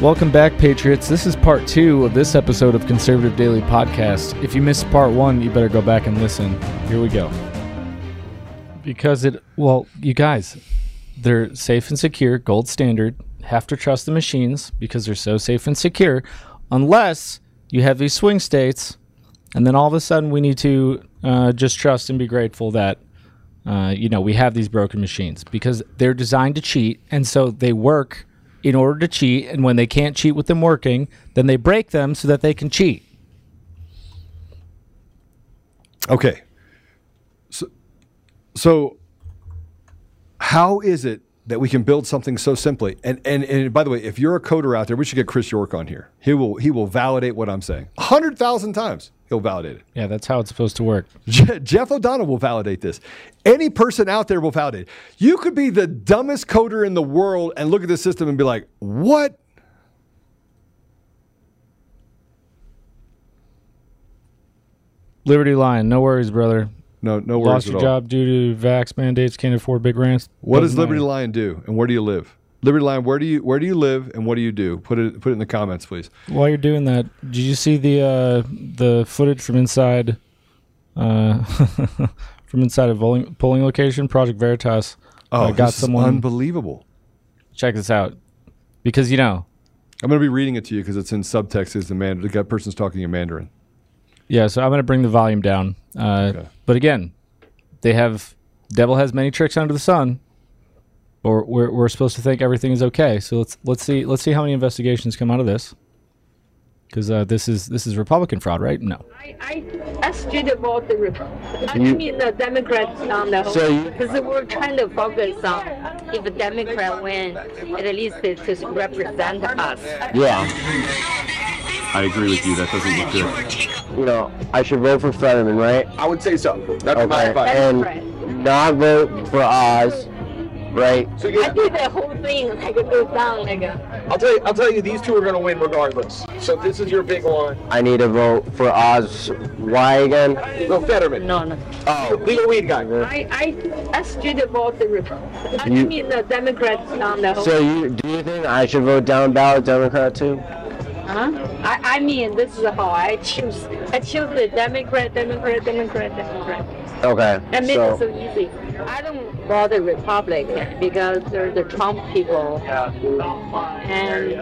Welcome back, Patriots. This is part two of this episode of Conservative Daily Podcast. If you missed part one, you better go back and listen. Here we go. Because it, well, you guys, they're safe and secure, gold standard. Have to trust the machines because they're so safe and secure, unless you have these swing states, and then all of a sudden we need to uh, just trust and be grateful that uh, you know we have these broken machines because they're designed to cheat, and so they work in order to cheat. And when they can't cheat with them working, then they break them so that they can cheat. Okay. So, so how is it that we can build something so simply? And, and and by the way, if you're a coder out there, we should get Chris York on here. He will he will validate what I'm saying. Hundred thousand times he'll validate it. Yeah, that's how it's supposed to work. Je- Jeff O'Donnell will validate this. Any person out there will validate. it. You could be the dumbest coder in the world and look at the system and be like, "What?" Liberty Line, no worries, brother. No, no worries Lost at your job due to vax mandates, can't afford big rants. What does Liberty. Lion do, and where do you live? Liberty Line, where do you where do you live, and what do you do? Put it put it in the comments, please. While you're doing that, did you see the uh, the footage from inside uh, from inside a polling, polling location? Project Veritas Oh, uh, got this is someone. unbelievable. check this out, because you know, I'm going to be reading it to you because it's in subtext. Is the man the person's talking in Mandarin? yeah. So I'm going to bring the volume down. Uh, Okay. But again, they have devil has many tricks under the sun. Or we're, we're supposed to think everything is okay. So let's let's see let's see how many investigations come out of this. Because uh, this is this is Republican fraud, right? No. I, I asked you about the Republican. I mean the Democrats on the whole. So you- because we're trying to focus on if a Democrat win, at least it to represent us. Yeah, I agree with you. That doesn't look good. you know, I should vote for Fetterman, right? I would say so. That's my Okay, advice. and not vote for Oz, right? So you, I did that whole thing like it goes down like a, I'll tell you, I'll tell you, these two are going to win regardless. So this is your big one. I need to vote for Oz. Why again? No Fetterman. no no. Oh, legal weed guy. I, I asked you about the Republican. I You- mean the Democrats down the whole. So you do you think I should vote down ballot Democrat too? Huh? I, I mean, this is how I choose. I choose the Democrat, Democrat, Democrat, Democrat. Okay. Made it So so easy. I don't bother Republican because they're the Trump people. And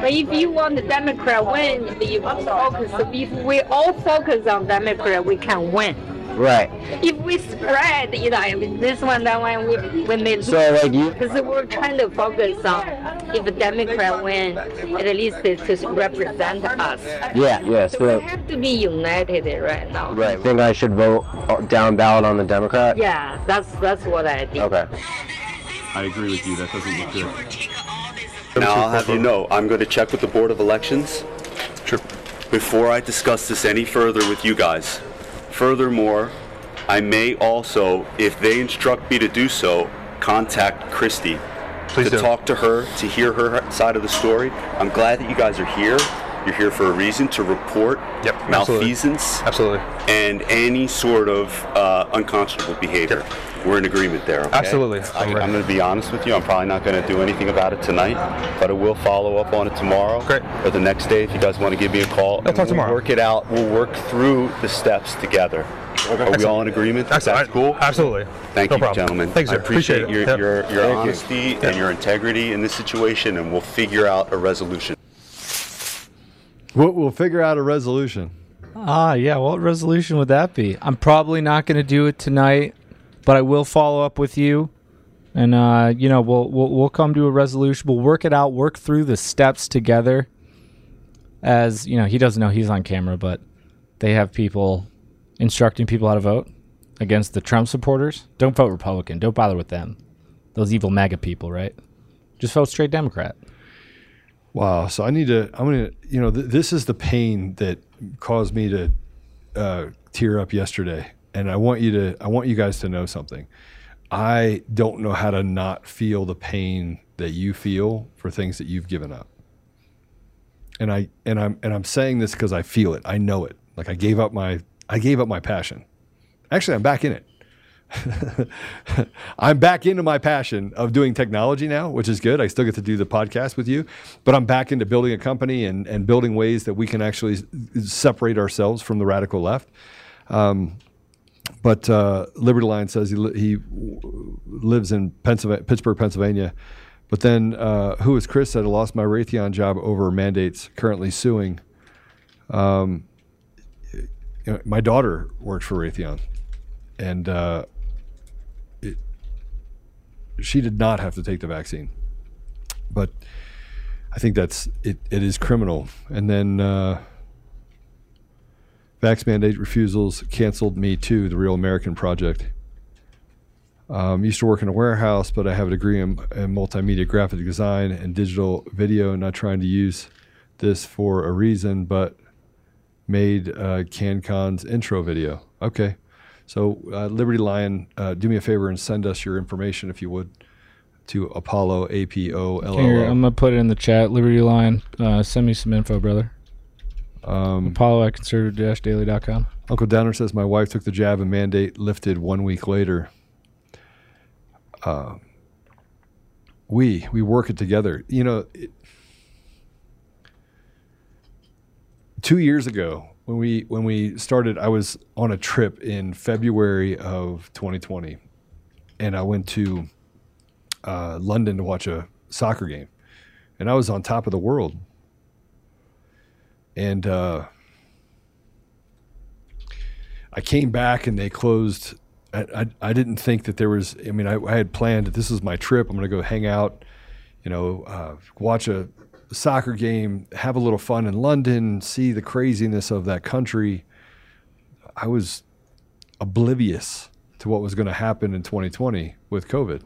but if you want the Democrat win, you focus. If we all focus on Democrat, we can win. Right. If we spread, you know, I mean, this one, that one, we, we may lose. So like you Because we're trying to focus on if a Democrat win, at least it to represent us. Yeah, yeah. So we have to be united right now. right. Think I should vote down ballot on the Democrat? Yeah, that's that's what I think. Okay. I agree with you. That doesn't look good. Now I'll have you know, I'm going to check with the Board of Elections. Sure. Before I discuss this any further with you guys. Furthermore, I may also, if they instruct me to do so, contact Christie. Please to do. talk to her, to hear her side of the story. I'm glad that you guys are here. You're here for a reason to report Yep, malfeasance Absolutely. and any sort of uh, unconscionable behavior. We're in agreement there. Okay? Absolutely. I, I'm. I'm going to be honest with you. I'm probably not going to do anything about it tonight, but I will follow up on it tomorrow. Great. Or the next day if you guys want to give me a call. I'll talk we'll tomorrow. Work it out. We'll work through the steps together. Are we all in agreement? Excellent. That's cool. Absolutely. Thank no you, problem. gentlemen. Thanks, I sir. appreciate, it. your, Yep. your, your Thank you. honesty and your integrity in this situation, and we'll figure out a resolution. We'll, we'll figure out a resolution. Ah, yeah. What resolution would that be? I'm probably not going to do it tonight, but I will follow up with you, and uh, you know, we'll, we'll we'll come to a resolution. We'll work it out. Work through the steps together. As you know, he doesn't know he's on camera, but they have people instructing people how to vote against the Trump supporters. Don't vote Republican. Don't bother with them. Those evil MAGA people, right? Just vote straight Democrat. Wow. So I need to. I'm gonna. You know, th- this is the pain that caused me to uh, tear up yesterday, and I want you to. I want you guys to know something. I don't know how to not feel the pain that you feel for things that you've given up. And I and I'm and I'm saying this because I feel it. I know it. Like I gave up my I gave up my passion. Actually, I'm back in it. I'm back into my passion of doing technology now, which is good. I still get to do the podcast with you, but I'm back into building a company and, and building ways that we can actually separate ourselves from the radical left. Um, but uh, Liberty Line says he, he lives in Pennsylvania, Pittsburgh, Pennsylvania. But then, uh, who is Chris said, I lost my Raytheon job over mandates, currently suing. Um, you know, my daughter works for Raytheon, and uh, she did not have to take the vaccine. But I think that's it. It is criminal. And then uh, vax mandate refusals canceled me too. The Real American Project. Um, used to work in a warehouse, but I have a degree in, in multimedia graphic design and digital video. Not trying to use this for a reason, but made uh, CanCon's intro video. Okay, so uh, Liberty Lion, uh, do me a favor and send us your information if you would to Apollo A P O L Here, O. I'm gonna put it in the chat. Liberty Lion, Uh, send me some info, brother. Um, Apollo at conservative-daily.com. Uncle Downer says my wife took the jab and mandate lifted one week later. Uh, we we work it together. You know, it, two years ago when we when we started, I was on a trip in February of 2020, and I went to uh, London to watch a soccer game, and I was on top of the world. And uh, I came back and they closed. I, I, I didn't think that there was. I mean, I, I had planned that this is my trip. I'm going to go hang out, you know, uh, watch a soccer game, have a little fun in London, see the craziness of that country. I was oblivious to what was going to happen in 2020 with COVID.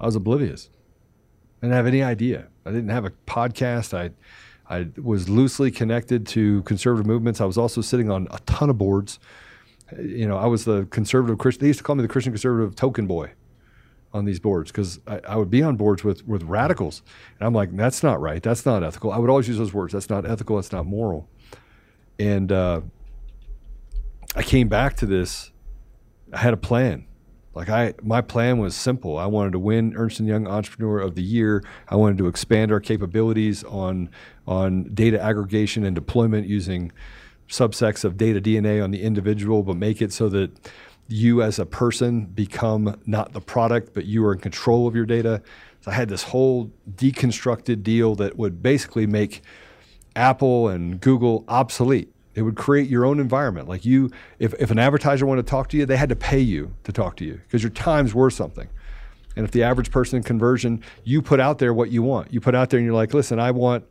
I was oblivious. I didn't have any idea. I didn't have a podcast. I I was loosely connected to conservative movements. I was also sitting on a ton of boards. You know, I was the conservative Christian. They used to call me the Christian conservative token boy on these boards because I, I, would be on boards with with radicals, and I'm like, that's not right. That's not ethical. I would always use those words. That's not ethical. That's not moral. And uh, I came back to this. I had a plan. Like I, my plan was simple. I wanted to win Ernst and Young Entrepreneur of the Year. I wanted to expand our capabilities on on data aggregation and deployment using subsets of data DNA on the individual, but make it so that you as a person become not the product, but you are in control of your data. So I had this whole deconstructed deal that would basically make Apple and Google obsolete. It would create your own environment. Like you, if, if an advertiser wanted to talk to you, they had to pay you to talk to you because your time's worth something. And if the average person in conversion, you put out there what you want. You put out there and you're like, listen, I want,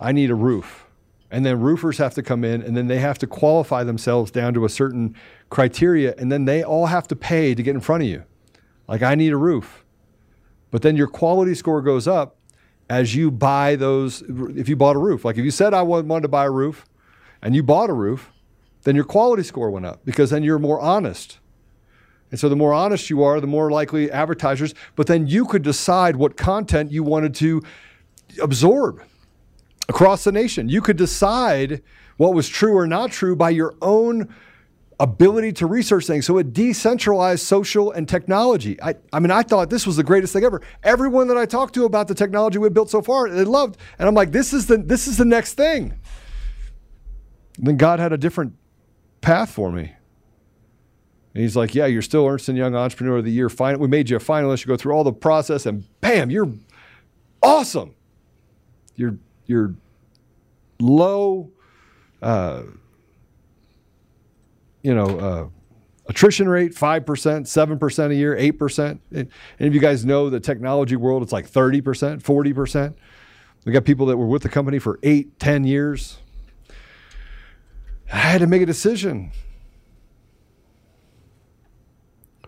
I need a roof. And then roofers have to come in and then they have to qualify themselves down to a certain criteria. And then they all have to pay to get in front of you. Like, I need a roof. But then your quality score goes up as you buy those. If you bought a roof, like if you said I wanted to buy a roof, and you bought a roof, then your quality score went up because then you're more honest. And so the more honest you are, the more likely advertisers, but then you could decide what content you wanted to absorb across the nation. You could decide what was true or not true by your own ability to research things. So it decentralized social and technology. I, I mean, I thought this was the greatest thing ever. Everyone that I talked to about the technology we built so far, they loved. And I'm like, this is the this is the next thing. Then God had a different path for me. And he's like, Yeah, you're still Ernst and Young Entrepreneur of the Year. We made you a finalist. You go through all the process, and bam, you're awesome. You're you're low, uh, you know, uh, attrition rate five percent, seven percent a year, eight percent. And if you guys know the technology world, it's like thirty percent, forty percent. We got people that were with the company for eight, ten years. I had to make a decision.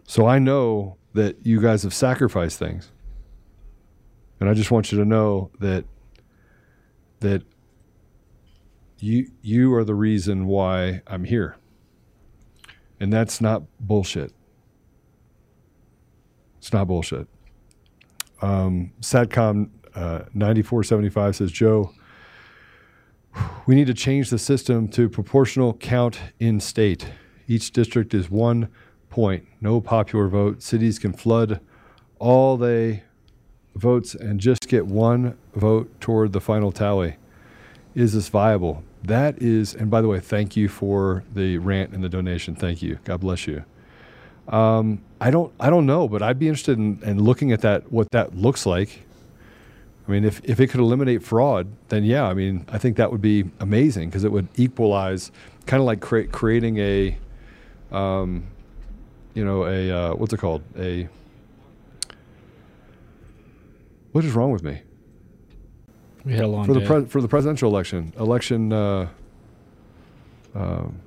So I know that you guys have sacrificed things. And I just want you to know that that you you are the reason why I'm here. And that's not bullshit. It's not bullshit. Um, Satcom uh, 9475 says, Joe, we need to change the system to proportional count in state. Each district is one point. No popular vote. Cities can flood all they votes and just get one vote toward the final tally. Is this viable? That is, and by the way, thank you for the rant and the donation. Thank you. God bless you. Um, I don't, I don't know, but I'd be interested in, in looking at that, what that looks like. I mean, if, if it could eliminate fraud, then yeah, I mean, I think that would be amazing because it would equalize, kind of like cre- creating a, um, you know, a uh, what's it called? A what is wrong with me? We had a long for the day. pre- for the presidential election. Election. Uh, um,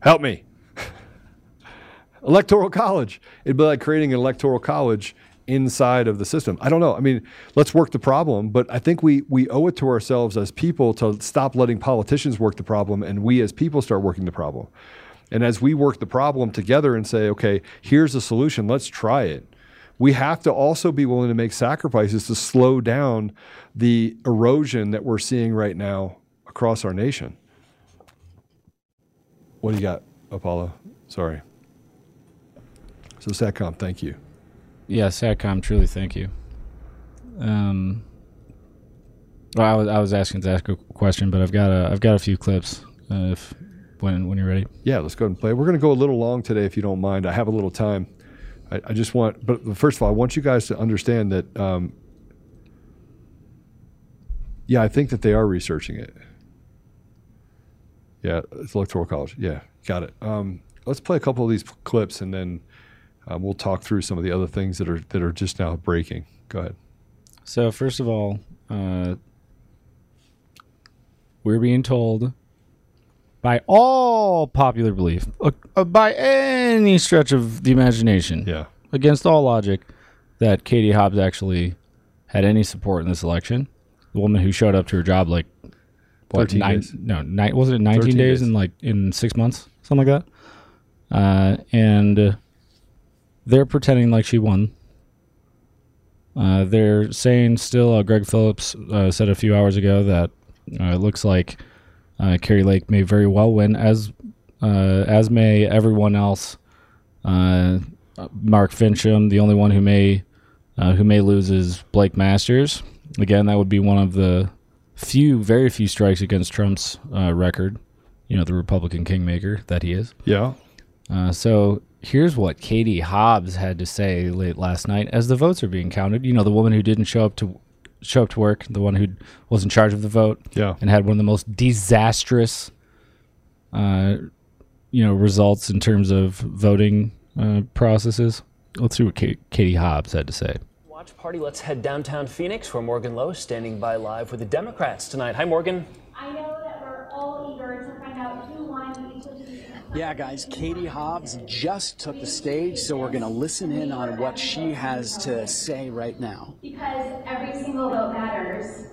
help me. electoral college. It'd be like creating an electoral college inside of the system. I don't know. I mean, let's work the problem, but I think we we owe it to ourselves as people to stop letting politicians work the problem, and we as people start working the problem. And as we work the problem together and say, okay, here's a solution. Let's try it we have to also be willing to make sacrifices to slow down the erosion that we're seeing right now across our nation. What do you got, Apollo? Sorry. So, SATCOM, thank you. Yeah, Satcom, truly thank you. Um, well, I was, I was asking to ask a question, but I've got a I've got a few clips. Uh, if when when you're ready. Yeah, let's go ahead and play. We're going to go a little long today, if you don't mind. I have a little time. I, I just want, but first of all, I want you guys to understand that. Um, yeah, I think that they are researching it. Yeah, it's electoral college. Yeah, got it. Um, let's play a couple of these clips, and then um, we'll talk through some of the other things that are that are just now breaking. Go ahead. So first of all, uh, we're being told by all popular belief, uh, uh, by any stretch of the imagination, Yeah, against all logic, that Katie Hobbs actually had any support in this election. The woman who showed up to her job like what 13 nine? days. No, nine. Wasn't it nineteen days, days. in like in six months, something like that? Uh, and uh, they're pretending like she won. Uh, they're saying still. Uh, Greg Phillips uh, said a few hours ago that uh, it looks like uh, Kari Lake may very well win, as uh, as may everyone else. Uh, Mark Finchem, the only one who may uh, who may lose is Blake Masters. Again, that would be one of the few, very few strikes against Trump's uh, record. You know, the Republican kingmaker that he is. yeah. Uh, so here's what Katie Hobbs had to say late last night as the votes are being counted. You know, the woman who didn't show up to show up to work, the one who was in charge of the vote, Yeah. and had one of the most disastrous, uh, you know, results in terms of voting uh, processes. Let's see what Ka- Katie Hobbs had to say. Watch party. Let's head downtown Phoenix, where Morgan Loew is standing by live with the Democrats tonight. Hi, Morgan. I know that we're all eager to find out who won each of these. Yeah, guys, Katie Hobbs just took the stage, so we're going to listen in on what she has to say right now. Because every single vote matters,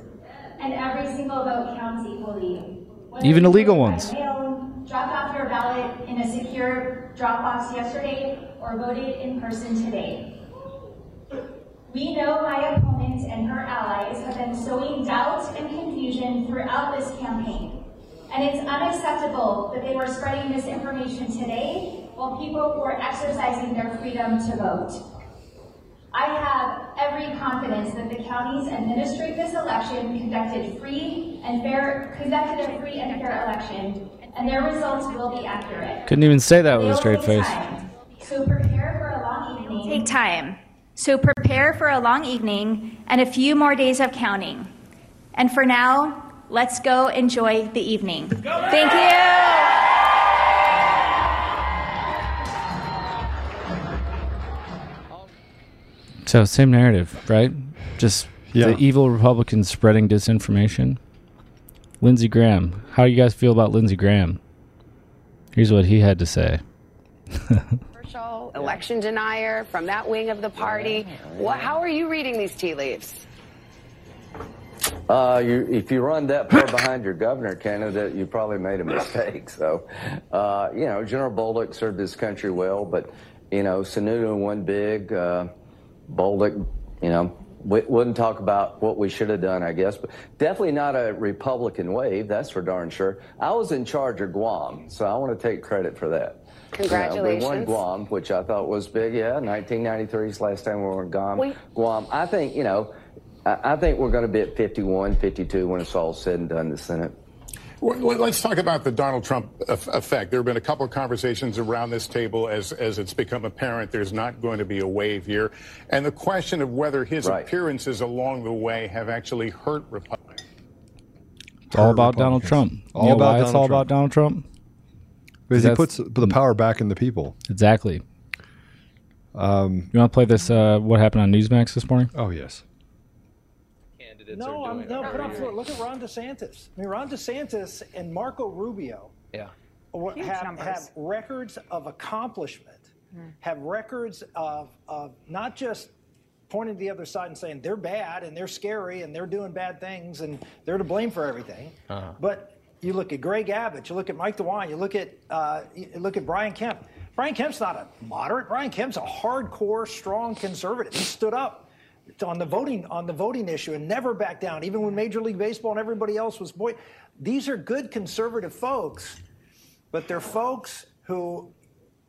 and every single vote counts equally. Whether Even illegal ones. mail, dropped off your ballot in a secure drop box yesterday, or voted in person today. We know my opponent and her allies have been sowing doubt and confusion throughout this campaign. And it's unacceptable that they were spreading misinformation today while people were exercising their freedom to vote. I have every confidence that the counties administering this election conducted free and fair conducted a free and fair election, and their results will be accurate. Couldn't even say that with a straight face. time. So prepare for a long evening. Take time. So prepare for a long evening and a few more days of counting. And for now, let's go enjoy the evening. Thank you. So same narrative, right? Just Yeah. the evil Republicans spreading disinformation. Lindsey Graham, how do you guys feel about Lindsey Graham? Here's what he had to say. controversial election denier from that wing of the party. Wha how are you reading these tea leaves? Uh, you, if you run that far behind your governor candidate, you probably made a mistake. So, uh, you know, General Bolduc served this country well, but, you know, Sununu won big. Uh, Bolduc, you know, we wouldn't talk about what we should have done, I guess, but definitely not a Republican wave. That's for darn sure. I was in charge of Guam, so I want to take credit for that. You know, we won Guam, which I thought was big. Yeah, 1993 is the last time we were in Guam. We- Guam. I think you know. I I think we're going to be at 51, 52 when it's all said and done. The Senate. Let- Let's talk about the Donald Trump effect. There have been a couple of conversations around this table as, as it's become apparent there's not going to be a wave here. And the question of whether his Right. appearances along the way have actually hurt Republicans. It's all about Donald Trump. All you know about why it's Donald all Trump. about Donald Trump? Because he puts the power back in the people. Exactly. Um, You want to play this? Uh, what happened on Newsmax this morning? Oh yes. No, I'm, no, put up for it. Look at Ron DeSantis. I mean, Ron DeSantis and Marco Rubio Yeah. have, have records of accomplishment, have records of, of not just pointing to the other side and saying they're bad and they're scary and they're doing bad things and they're to blame for everything. Uh-huh. But you look at Greg Abbott, you look at Mike DeWine, you look at uh, you look at Brian Kemp. Brian Kemp's not a moderate. Brian Kemp's a hardcore, strong conservative. He stood up on the voting on the voting issue and never back down, even when Major League Baseball and everybody else was boy. These are good conservative folks, but they're folks who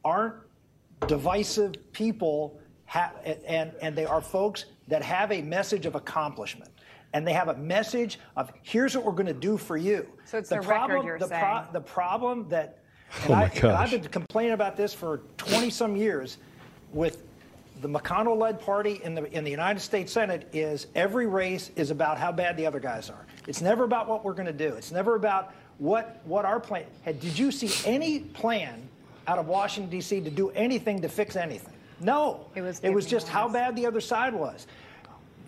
aren't divisive people, ha- and and they are folks that have a message of accomplishment. And they have a message of here's what we're going to do for you. So it's the their record, problem. you're the, saying. the problem that and Oh, my I, and. I've been complaining about this for 20 some years with the McConnell-led party in the in the United States Senate is every race is about how bad the other guys are. It's never about what we're going to do. It's never about what what our plan. Had, did you see any plan out of Washington D.C. to do anything to fix anything? No. It was it was just how bad the other side was.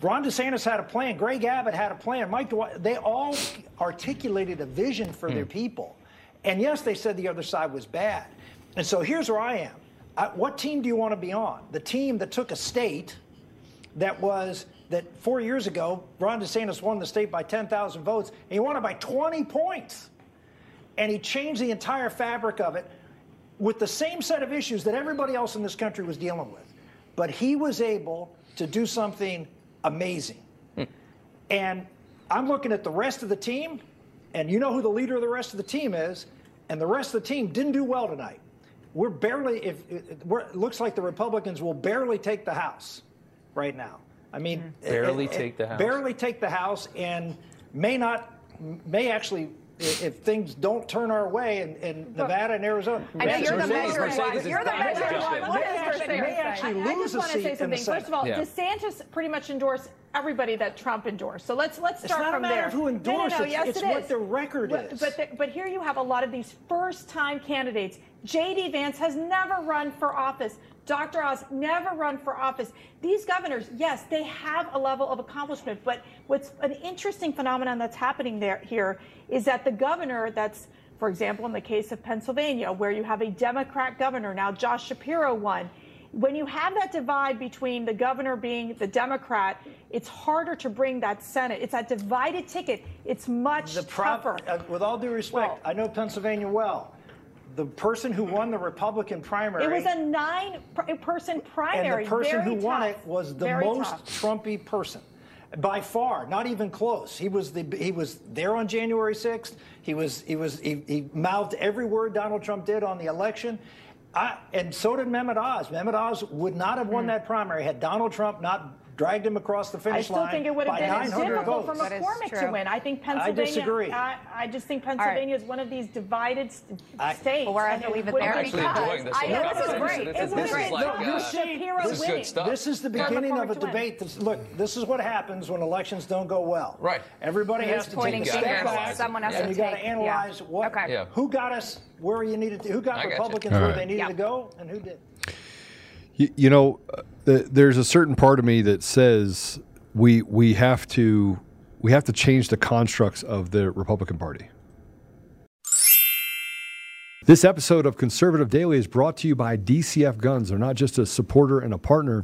Ron DeSantis had a plan. Greg Abbott had a plan. Mike they all articulated a vision for their hmm. people. And yes, they said the other side was bad. And so here's where I am. I, what team do you want to be on? The team that took a state that was that four years ago, Ron DeSantis won the state by 10,000 votes, and he won it by 20 points. And he changed the entire fabric of it with the same set of issues that everybody else in this country was dealing with. But he was able to do something amazing. Hmm. And I'm looking at the rest of the team, and you know who the leader of the rest of the team is, and the rest of the team didn't do well tonight. We're barely, if it, we're, it looks like the Republicans will barely take the House right now. I mean, mm-hmm. eh, Barely it- it- take the House. Barely take the House, and may not, may actually, i- if things don't turn our way in, in Nevada and Arizona, I know you're the may- measuring rod. You're the measuring rod. What may actually, Christian may saying? actually I lose just a want to seat say something. First of all, Yeah. DeSantis pretty much endorsed everybody that Trump endorsed. So let's let's start from there. It's start not a from matter there. of who No, no, endorsed no, it. Yes, It's it what is. the record But- is. But but, but here you have a lot of these first-time candidates. J.D. Vance has never run for office. Dr. Oz never run for office. These governors, yes, they have a level of accomplishment, but what's an interesting phenomenon that's happening there here is that the governor that's for example, in the case of Pennsylvania, where you have a Democrat governor, now Josh Shapiro won. When you have that divide between the governor being the Democrat, it's harder to bring that Senate. It's that divided ticket. It's much the prob- tougher. uh, with all due respect, I know Pennsylvania well. The person who won the Republican primary It was a nine-person primary. and the person Very who won it was the Very most tough. Trumpy person by far, not even close. He was the he was there on January 6th. He was he was he, he mouthed every word Donald Trump did on the election. I, and so did Mehmet Oz. Mehmet Oz would not have won hmm. that primary had Donald Trump not dragged him across the finish line. I still line think it would have been as difficult votes. for McCormick to win. I think Pennsylvania. I disagree. I, I just think Pennsylvania is one of these divided s- I- states. Well, we're gonna and have to it leave it would there have Actually enjoying this I know whole this is great. This It is would have been like, tough. uh, this- Shapiro this is good stuff. This is the For beginning of a McCormick to win. debate. This, look, this is what happens when elections don't go well. Right. Everybody Who's has to take pointing a step fingers? back. Someone has and to you got to analyze what, who got us where you needed to, who got I got you. Republicans where they needed to go, and who did. You, you know, there's a certain part of me that says we we have to we have to change the constructs of the Republican Party. This episode of Conservative Daily is brought to you by DCF Guns. They're not just a supporter and a partner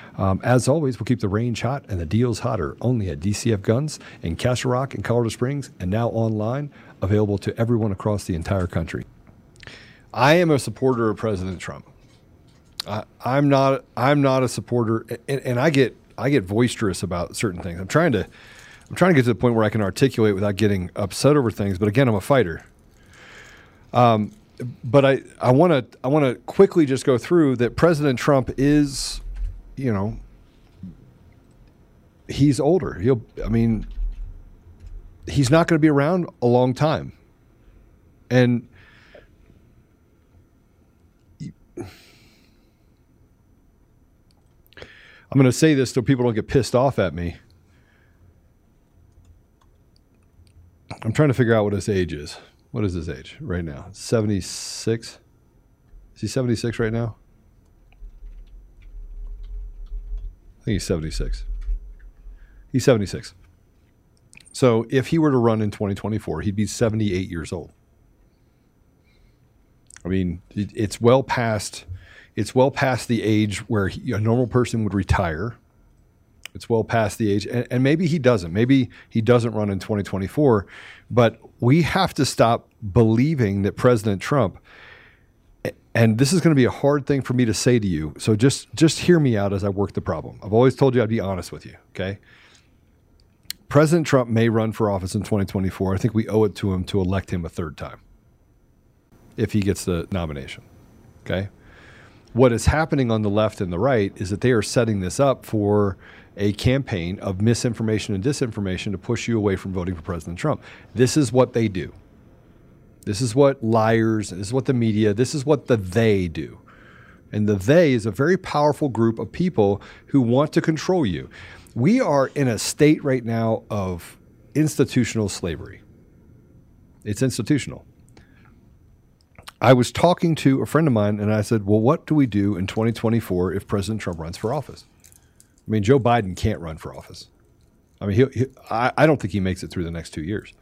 Um, as always, we'll keep the range hot and the deals hotter only at DCF Guns in Castle Rock and Colorado Springs and now online, available to everyone across the entire country. I am a supporter of President Trump. I, I'm not. I'm not a supporter, and, and I get I get boisterous about certain things. I'm trying to I'm trying to get to the point where I can articulate without getting upset over things. But again, I'm a fighter. Um, but I I want to I want to quickly just go through that President Trump is, you know, he's older. He'll I mean, he's not going to be around a long time, and I'm going to say this so people don't get pissed off at me. I'm trying to figure out what his age is. What is his age right now? 76? Is he 76 right now? I think he's 76. He's 76. So if he were to run in 2024, he'd be 78 years old. I mean, it's well past it's well past the age where he, a normal person would retire. It's well past the age, and, and, maybe he doesn't. Maybe he doesn't run in 2024. But we have to stop believing that President Trump. And this is going to be a hard thing for me to say to you. So just just hear me out as I work the problem. I've always told you I'd be honest with you. Okay. President Trump may run for office in 2024. I think we owe it to him to elect him a third time if he gets the nomination. Okay what is happening on the left and the right is that they are setting this up for a campaign of misinformation and disinformation to push you away from voting for President Trump. This is what they do. This is what liars, this is what the media, this is what the they do. And the they is a very powerful group of people who want to control you. We are in a state right now of institutional slavery. It's institutional. I was talking to a friend of mine and I said, Well, what do we do in 2024 if President Trump runs for office? I mean, Joe Biden can't run for office. I mean, he, he, I, I don't think he makes it through the next two years.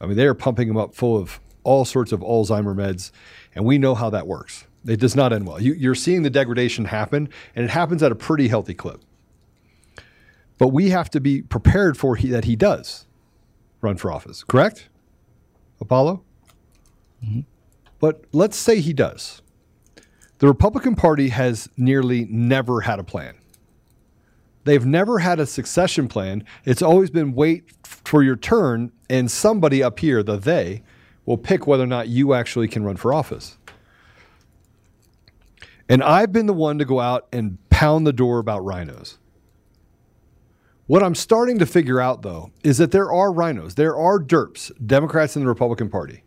I mean, they are pumping him up full of all sorts of Alzheimer meds, and we know how that works. It does not end well. You, you're seeing the degradation happen, and it happens at a pretty healthy clip. But we have to be prepared for he, that he does run for office, correct? Apollo? Mm-hmm. But let's say he does. The Republican Party has nearly never had a plan. They've never had a succession plan. It's always been wait for your turn, and somebody up here, the they, will pick whether or not you actually can run for office. And I've been the one to go out and pound the door about RINOs. What I'm starting to figure out, though, is that there are RINOs, there are DERPs, Democrats in the Republican Party.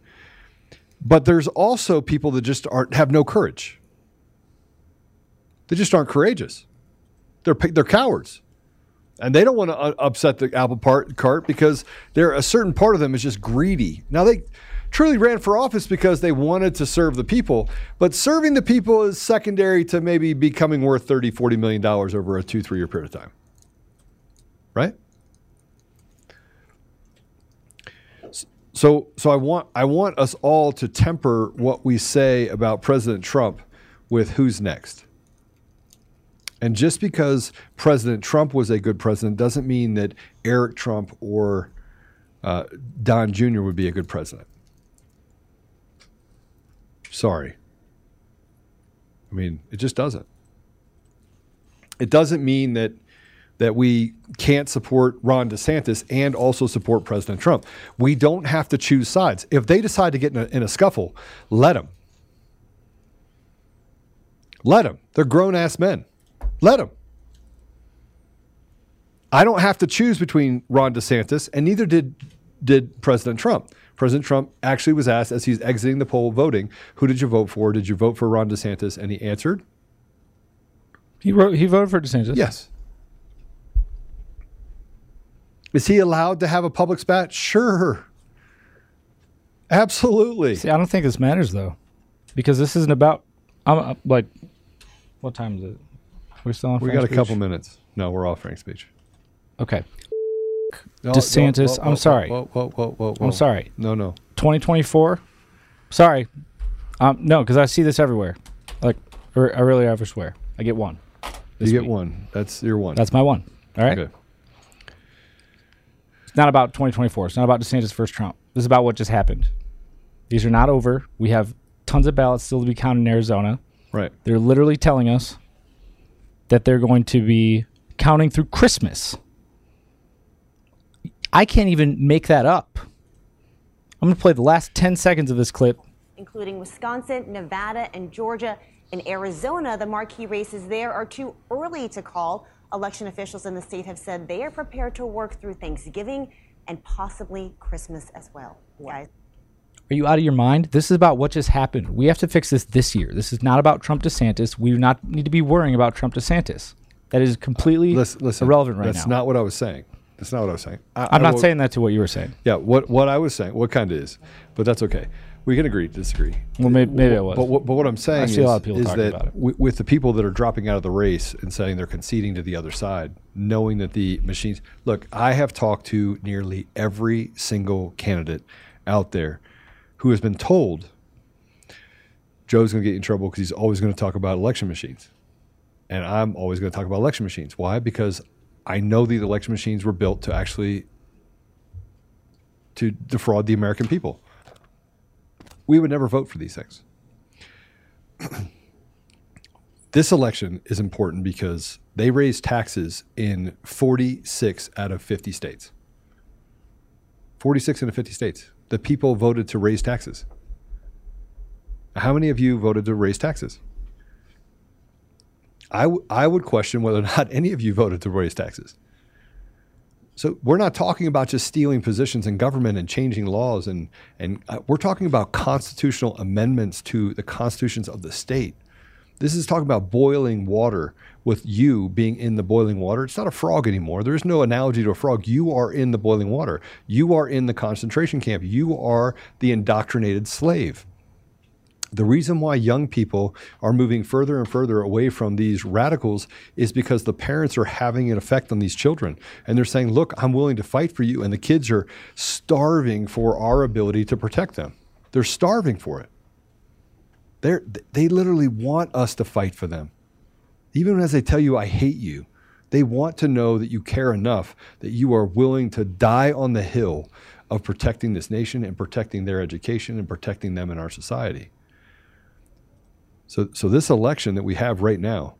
But there's also people that just aren't have no courage. They just aren't courageous. They're they're cowards, and they don't want to uh, upset the apple part, cart because they're a certain part of them is just greedy. Now they truly ran for office because they wanted to serve the people, but serving the people is secondary to maybe becoming worth 30, 40 million dollars over a two, three year period of time. Right? So, so I want I want us all to temper what we say about President Trump with who's next. And just because President Trump was a good president doesn't mean that Eric Trump or uh, Don Jr. would be a good president. Sorry. I mean, it just doesn't. It doesn't mean that that we can't support Ron DeSantis and also support President Trump. We don't have to choose sides. If they decide to get in a, in a scuffle, let them. Let them. They're grown ass men. Let them. I don't have to choose between Ron DeSantis, and neither did did President Trump. President Trump actually was asked as he's exiting the poll voting, "Who did you vote for? Did you vote for Ron DeSantis?" And he answered, He wrote. He voted for DeSantis. Yes. Is he allowed to have a public spat? Sure. Absolutely. See, I don't think this matters though, because this isn't about. I'm like, what time is it? We're still on. We Frank's got a couple minutes. No, we're off Frank's speech. Okay. No, DeSantis. whoa, whoa, I'm sorry. Whoa, whoa, whoa, whoa, whoa. I'm sorry. No, no. 2024. Sorry. Um, no, because I see this everywhere. Like, I really ever swear. I get one. You get one. That's your one. That's my one. All right. Okay. It's not about 2024. It's not about DeSantis versus Trump. This is about what just happened. These are not over. We have tons of ballots still to be counted in Arizona. Right. They're literally telling us that they're going to be counting through Christmas. I can't even make that up. I'm going to play the last 10 seconds of this clip. including Wisconsin, Nevada, and Georgia. In Arizona, the marquee races there are too early to call. Election officials in the state have said they are prepared to work through Thanksgiving and possibly Christmas as well. Guys. Are you out of your mind? This is about what just happened. We have to fix this this year. This is not about Trump DeSantis. We do not need to be worrying about Trump DeSantis. That is completely Listen, listen, irrelevant right That's now. That's not what I was saying. That's not what I was saying. I, I'm not will- saying that to what you were saying. Yeah, what what I was saying, what kind of is, but that's okay. We can agree to disagree. Well, maybe, maybe it was. But, what- but what I'm saying is, see a lot of people is that wi- with the people that are dropping out of the race and saying they're conceding to the other side, knowing that the machines. Look, I have talked to nearly every single candidate out there who has been told Joe's going to get in trouble because he's always going to talk about election machines. And I'm always going to talk about election machines. Why? Because I know these election machines were built to actually to defraud the American people. We would never vote for these things. this election is important because they raised taxes in 46 out of 50 states. 46 out of 50 states. The people voted to raise taxes. How many of you voted to raise taxes? I, w- I would question whether or not any of you voted to raise taxes. So we're not talking about just stealing positions in government and changing laws, and and uh, we're talking about constitutional amendments to the constitutions of the state. This is talking about boiling water with you being in the boiling water. It's not a frog anymore. There is no analogy to a frog. You are in the boiling water. You are in the concentration camp. You are the indoctrinated slave the reason why young people are moving further and further away from these radicals is because the parents are having an effect on these children. And they're saying, look, I'm willing to fight for you. And the kids are starving for our ability to protect them. They're starving for it. They're, they literally want us to fight for them. Even as they tell you, I hate you, they want to know that you care enough that you are willing to die on the hill of protecting this nation and protecting their education and protecting them in our society. So, so this election that we have right now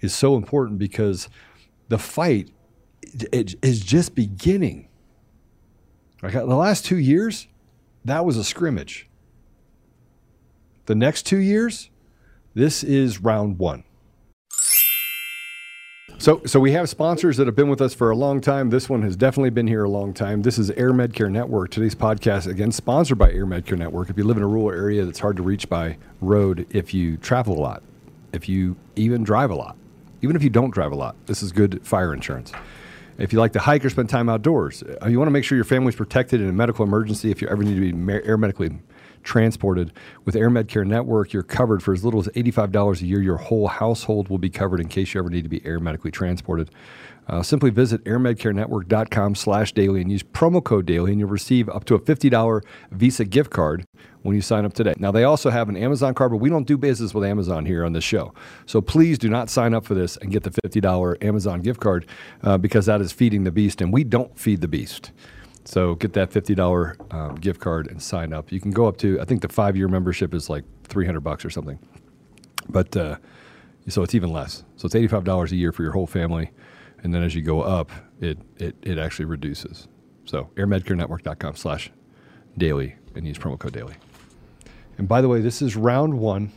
is so important because the fight it- it is just beginning. Like uh, the last two years, that was a scrimmage. The next two years, this is round one. So, so we have sponsors that have been with us for a long time. This one has definitely been here a long time. This is AirMedCare Network. Today's podcast, again, sponsored by AirMedCare Network. If you live in a rural area that's hard to reach by road, if you travel a lot, if you even drive a lot, even if you don't drive a lot, this is good fire insurance. If you like to hike or spend time outdoors, uh, you want to make sure your family's protected in a medical emergency. If you ever need to be air medically transported with AirMedCare Network, you're covered for as little as $85 a year. Your whole household will be covered in case you ever need to be air medically transported. Uh, simply visit airmedcarenetwork.com slash daily and use promo code daily and you'll receive up to a $50 Visa gift card when you sign up today. Now, they also have an Amazon card, but we don't do business with Amazon here on this show. So please do not sign up for this and get the $50 Amazon gift card uh, because that is feeding the beast, and we don't feed the beast. So get that $50 um, gift card and sign up. You can go up to, I think the five year membership is like 300 bucks or something. But uh, so it's even less. So it's $85 a year for your whole family. and then as you go up, it it it actually reduces. So airmedcarenetwork.com slash daily and use promo code daily. And by the way, this is round one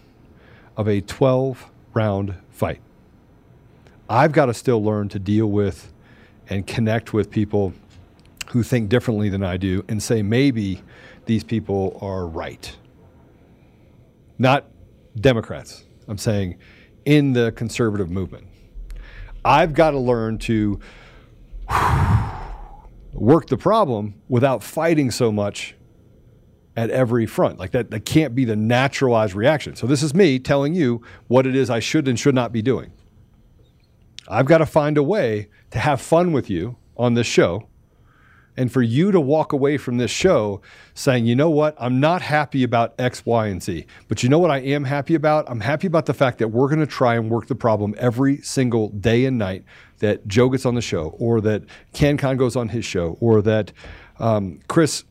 of a 12 round fight. I've got to still learn to deal with and connect with people who think differently than I do and say maybe these people are right. Not Democrats. I'm saying in the conservative movement. I've got to learn to work the problem without fighting so much at every front. Like that, that can't be the naturalized reaction. So this is me telling you what it is I should and should not be doing. I've got to find a way to have fun with you on this show and for you to walk away from this show saying, you know what, I'm not happy about X, Y, and Z. But you know what I am happy about? I'm happy about the fact that we're going to try and work the problem every single day and night that Joe gets on the show, or that CannCon goes on his show, or that um, Chris,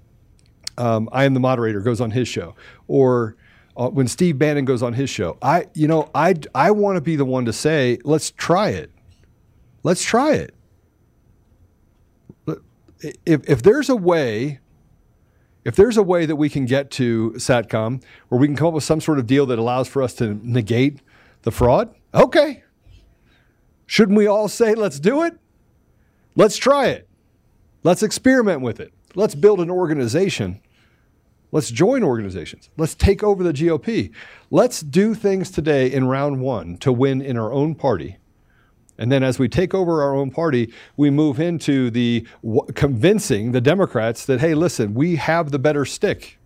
um, I am the moderator, goes on his show, or uh, when Steve Bannon goes on his show. I, you know, I, I want to be the one to say, let's try it. Let's try it if, if there's a way, if there's a way that we can get to SATCOM where we can come up with some sort of deal that allows for us to negate the fraud, okay. Shouldn't we all say, let's do it? Let's try it. Let's experiment with it. Let's build an organization. Let's join organizations. Let's take over the GOP. Let's do things today in round one to win in our own party and then as we take over our own party, we move into the w- convincing the Democrats that, hey, listen, we have the better stick.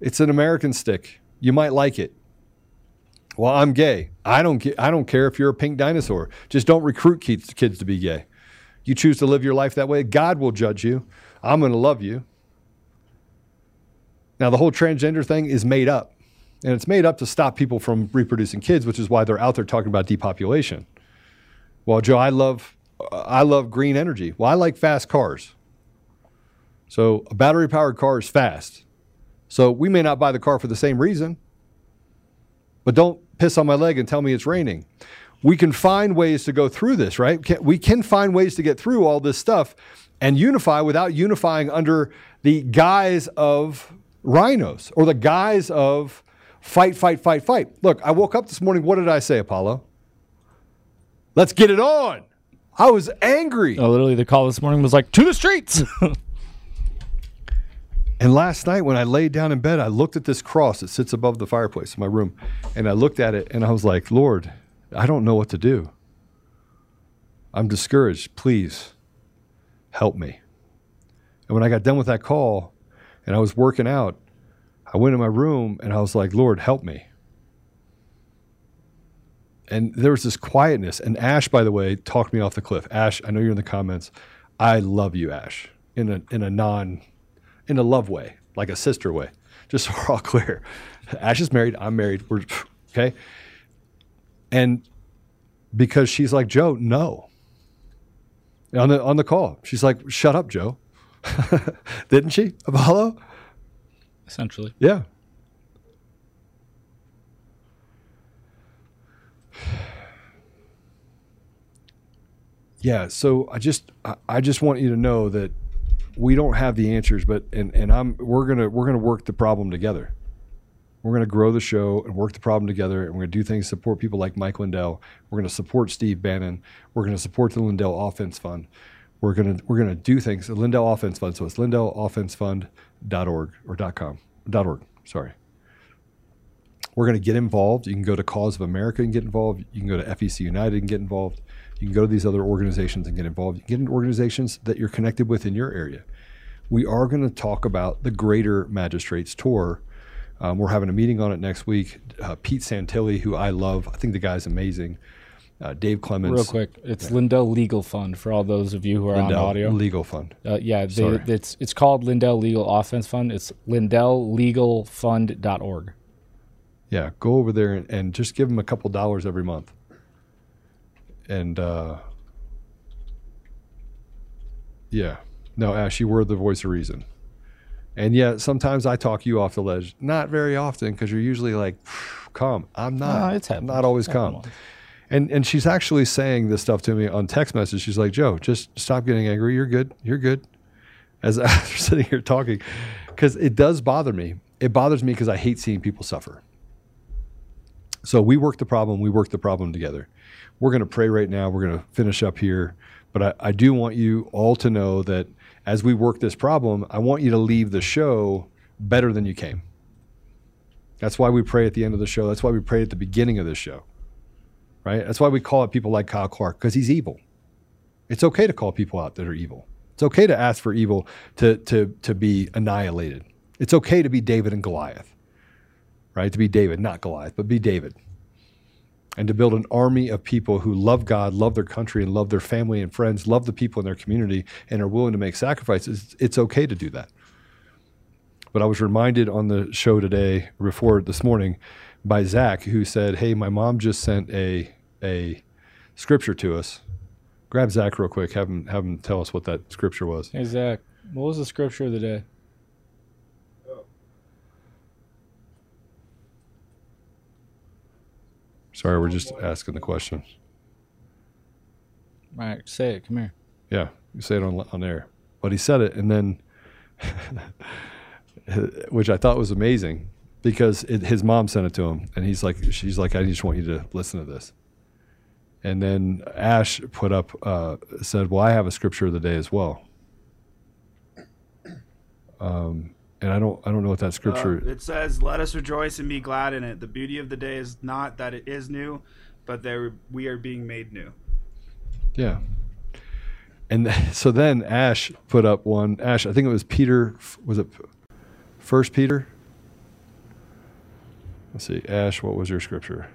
It's an American stick. You might like it. Well, I'm gay. I don't, I don't care if you're a pink dinosaur. Just don't recruit kids, kids to be gay. You choose to live your life that way, God will judge you. I'm going to love you. Now, the whole transgender thing is made up. And it's made up to stop people from reproducing kids, which is why they're out there talking about depopulation. Well, Joe, I love I love green energy. Well, I like fast cars. So a battery powered car is fast. So we may not buy the car for the same reason. But don't piss on my leg and tell me it's raining. We can find ways to go through this, right? We can find ways to get through all this stuff and unify without unifying under the guise of RINOs or the guise of fight, fight, fight, fight. Look, I woke up this morning. What did I say, Apollo? Let's get it on. I was angry. Oh, literally, the call this morning was like, to the streets. and last night, when I laid down in bed, I looked at this cross that sits above the fireplace in my room. And I looked at it and I was like, Lord, I don't know what to do. I'm discouraged. Please help me. And when I got done with that call and I was working out, I went in my room and I was like, Lord, help me and there was this quietness. And Ash, by the way, talked me off the cliff. Ash, I know you're in the comments. I love you, Ash, in a in a non, in a love way, like a sister way. Just so we're all clear. Ash is married. I'm married. We're okay. And because she's like Joe, no. On the on the call, she's like, "Shut up, Joe." Didn't she, Apollo? Essentially, yeah. Yeah, so I just I just want you to know that we don't have the answers, but and and I'm we're gonna we're gonna work the problem together. We're gonna grow the show and work the problem together, and we're gonna do things support people like Mike Lindell. We're gonna support Steve Bannon. We're gonna support the Lindell Offense Fund. We're gonna we're gonna do things. The Lindell Offense Fund. So it's lindelloffensefund.org or dot .com dot .org. Sorry. We're gonna get involved. You can go to Cause of America and get involved. You can go to FEC United and get involved. You can go to these other organizations and get involved. You can get in organizations that you're connected with in your area. We are going to talk about the Greater Magistrates Tour. Um, we're having a meeting on it next week. Uh, Pete Santilli, who I love, I think the guy's amazing. Uh, Dave Clements. Real quick, it's yeah. Lindell Legal Fund for all those of you who are Lindell on audio. Legal Fund. Uh, yeah, they, it's it's called Lindell Legal Offense Fund. It's lindelllegalfund.org. Yeah, go over there and, and just give them a couple dollars every month and uh, yeah, no, Ash, you were the voice of reason. And yeah, sometimes I talk you off the ledge. Not very often because you're usually like calm. I'm not. No, it's happening. not always calm. And and she's actually saying this stuff to me on text message. She's like, Joe, just stop getting angry. You're good. You're good. As I'm sitting here talking, because it does bother me. It bothers me because I hate seeing people suffer. So we work the problem. We work the problem together. We're going to pray right now. We're going to finish up here. But I, I do want you all to know that as we work this problem, I want you to leave the show better than you came. That's why we pray at the end of the show. That's why we pray at the beginning of the show. Right? That's why we call out people like Kyle Clark because he's evil. It's okay to call people out that are evil. It's okay to ask for evil to, to, to be annihilated. It's okay to be David and Goliath, right? To be David, not Goliath, but be David. And to build an army of people who love God, love their country, and love their family and friends, love the people in their community, and are willing to make sacrifices. It's okay to do that. But I was reminded on the show today, before this morning, by Zach, who said, Hey, my mom just sent a, a scripture to us grab Zach real quick. Have him have him tell us what that scripture was. Hey Zach, what was the scripture of the day? Sorry, we're just asking the questions. All right, say it. Come here. Yeah, you say it on on air. But he said it, and then, which I thought was amazing, because it, his mom sent it to him, and he's like, she's like, I just want you to listen to this. And then Ash put up uh, said, "Well, I have a scripture of the day as well." Um, and I don't I don't know what that scripture. Uh, it says, "Let us rejoice and be glad in it. The beauty of the day is not that it is new, but that we are being made new." Yeah. And so then Ash put up one. Ash, I think it was Peter. Was it First Peter? Let's see. Ash, what was your scripture?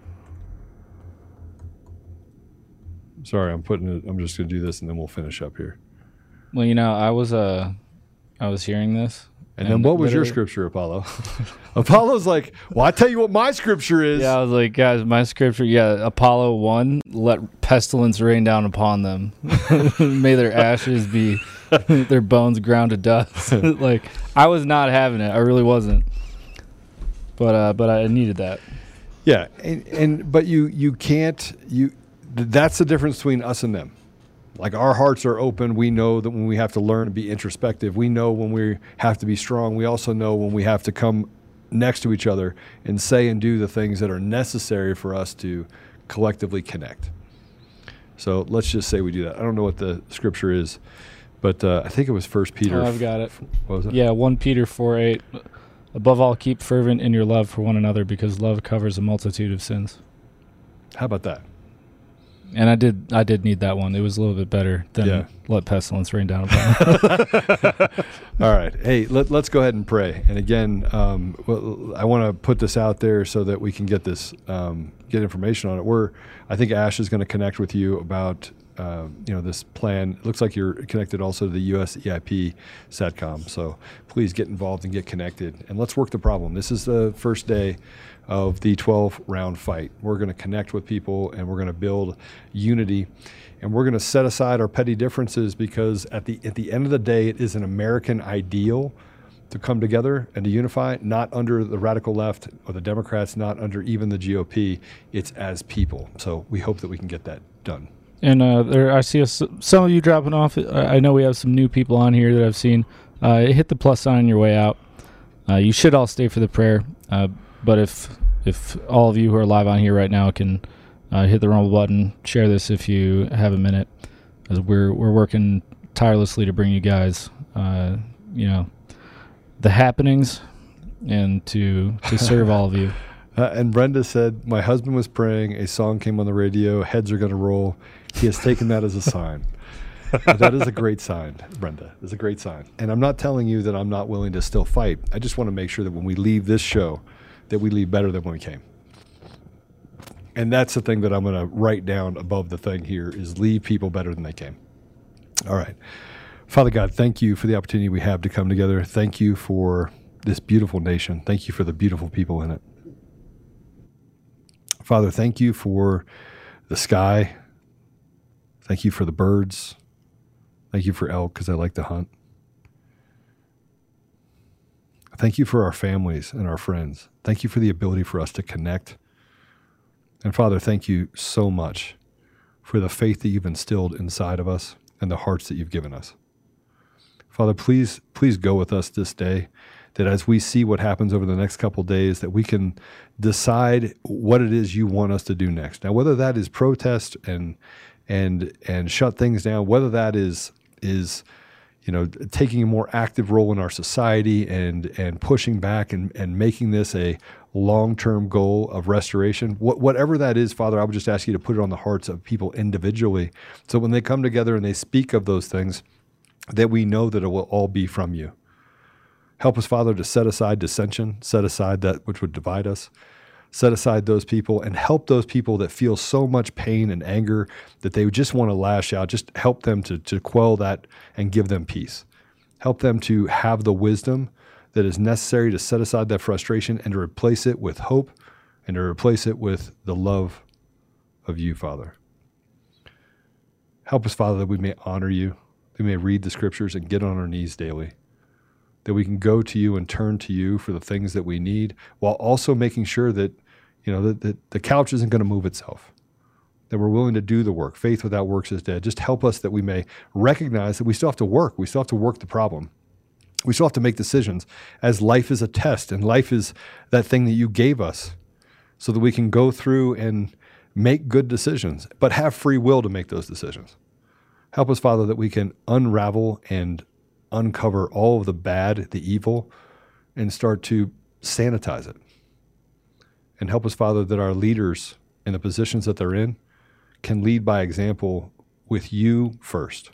Sorry, I'm putting it. I'm just going to do this, and then we'll finish up here. Well, you know, I was uh, I was hearing this, and, and then what was your scripture, Apollo? Apollo's like, well, I tell you what my scripture is. Yeah, I was like, guys, my scripture, yeah, Apollo one, let pestilence rain down upon them, may their ashes be, their bones ground to dust. like, I was not having it. I really wasn't. But uh, but I needed that. Yeah, and, and but you you can't you that's the difference between us and them. Like our hearts are open. We know that when we have to learn to be introspective, we know when we have to be strong. We also know when we have to come next to each other and say and do the things that are necessary for us to collectively connect. So let's just say we do that. I don't know what the scripture is, but uh, I think it was First Peter. Oh, I've got it. What was it? Yeah, one Peter four eight. Above all, keep fervent in your love for one another, because love covers a multitude of sins. How about that? And I did, I did need that one. It was a little bit better than Yeah. let pestilence rain down upon. All right. Hey, let, us go ahead and pray. And again, um, well, I want to put this out there so that we can get this, um, get information on it. We're, I think Ash is going to connect with you about, uh, you know, this plan. It looks like you're connected also to the US EIP SATCOM. So please get involved and get connected, and let's work the problem. This is the first day of the 12 round fight. We're going to connect with people and we're going to build unity and we're going to set aside our petty differences because at the at the end of the day it is an American ideal to come together and to unify not under the radical left or the Democrats not under even the GOP it's as people. So we hope that we can get that done. And uh, there, I see some of you dropping off. I know we have some new people on here that I've seen. Uh, hit the plus sign on your way out. Uh, you should all stay for the prayer. Uh, but if if all of you who are live on here right now can uh, hit the rumble button, share this if you have a minute, as we're we're working tirelessly to bring you guys, uh, you know, the happenings, and to to serve all of you. And Brenda said, My husband was praying. A song came on the radio. Heads are going to roll. He has taken that as a sign. that is a great sign, Brenda. It's a great sign. And I'm not telling you that I'm not willing to still fight. I just want to make sure that when we leave this show, that we leave better than when we came. And that's the thing that I'm going to write down above the thing here is leave people better than they came. All right. Father God, thank you for the opportunity we have to come together. Thank you for this beautiful nation. Thank you for the beautiful people in it. Father, thank you for the sky. Thank you for the birds. Thank you for elk because I like to hunt. Thank you for our families and our friends. Thank you for the ability for us to connect. And Father, thank you so much for the faith that you've instilled inside of us and the hearts that you've given us. Father, please, please go with us this day. That as we see what happens over the next couple days, that we can decide what it is you want us to do next. Now, whether that is protest and and and shut things down, whether that is is you know taking a more active role in our society and and pushing back and and making this a long-term goal of restoration what, whatever that is father i would just ask you to put it on the hearts of people individually. So when they come together and they speak of those things that we know that it will all be from you. Help us father to set aside dissension set aside that which would divide us set aside those people and help those people that feel so much pain and anger that they just want to lash out. Just help them to, to quell that and give them peace. Help them to have the wisdom that is necessary to set aside that frustration and to replace it with hope and to replace it with the love of you, Father. Help us, Father, that we may honor you, that we may read the scriptures and get on our knees daily that we can go to you and turn to you for the things that we need while also making sure that you know that the couch isn't going to move itself. That we're willing to do the work. Faith without works is dead. Just help us that we may recognize that we still have to work. We still have to work the problem. We still have to make decisions. As life is a test and life is that thing that you gave us so that we can go through and make good decisions but have free will to make those decisions. Help us father that we can unravel and uncover all of the bad, the evil, and start to sanitize it. And help us, Father, that our leaders in the positions that they're in can lead by example with you first,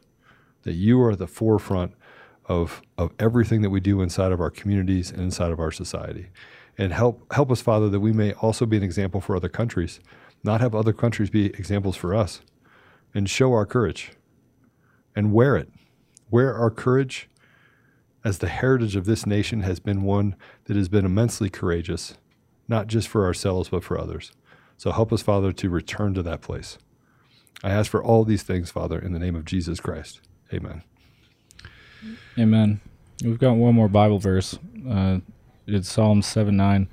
that you are the forefront of, of everything that we do inside of our communities and inside of our society. And help, help us, Father, that we may also be an example for other countries, not have other countries be examples for us, and show our courage and wear it where our courage as the heritage of this nation has been one that has been immensely courageous, not just for ourselves, but for others. So help us, Father, to return to that place. I ask for all these things, Father, in the name of Jesus Christ. Amen. Amen. We've got one more Bible verse. Uh, it's Psalm 7 9.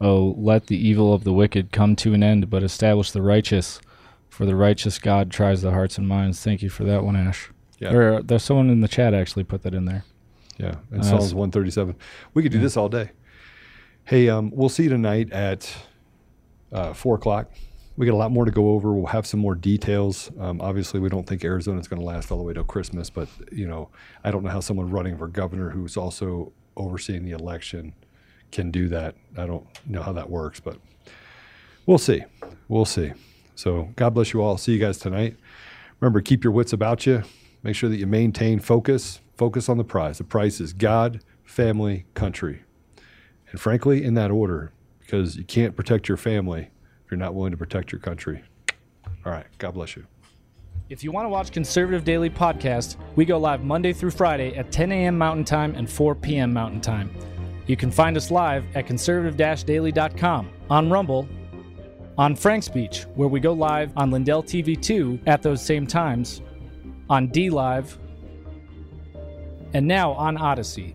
Oh, let the evil of the wicked come to an end, but establish the righteous. For the righteous God tries the hearts and minds. Thank you for that one, Ash. Yeah. Or, there's someone in the chat actually put that in there. Yeah, and uh, Psalms 137. We could do yeah. this all day. Hey, um, we'll see you tonight at uh, 4 o'clock. We got a lot more to go over. We'll have some more details. Um, obviously, we don't think Arizona is going to last all the way till Christmas, but you know, I don't know how someone running for governor who's also overseeing the election can do that. I don't know how that works, but we'll see. We'll see. So, God bless you all. See you guys tonight. Remember, keep your wits about you. Make sure that you maintain focus. Focus on the prize. The prize is God, family, country. And frankly, in that order, because you can't protect your family if you're not willing to protect your country. All right. God bless you. If you want to watch Conservative Daily Podcast, we go live Monday through Friday at 10 a.m. Mountain Time and 4 p.m. Mountain Time. You can find us live at conservative daily.com, on Rumble, on FrankSpeech, where we go live on Lindell TV 2 at those same times, on DLive, and now on Odysee.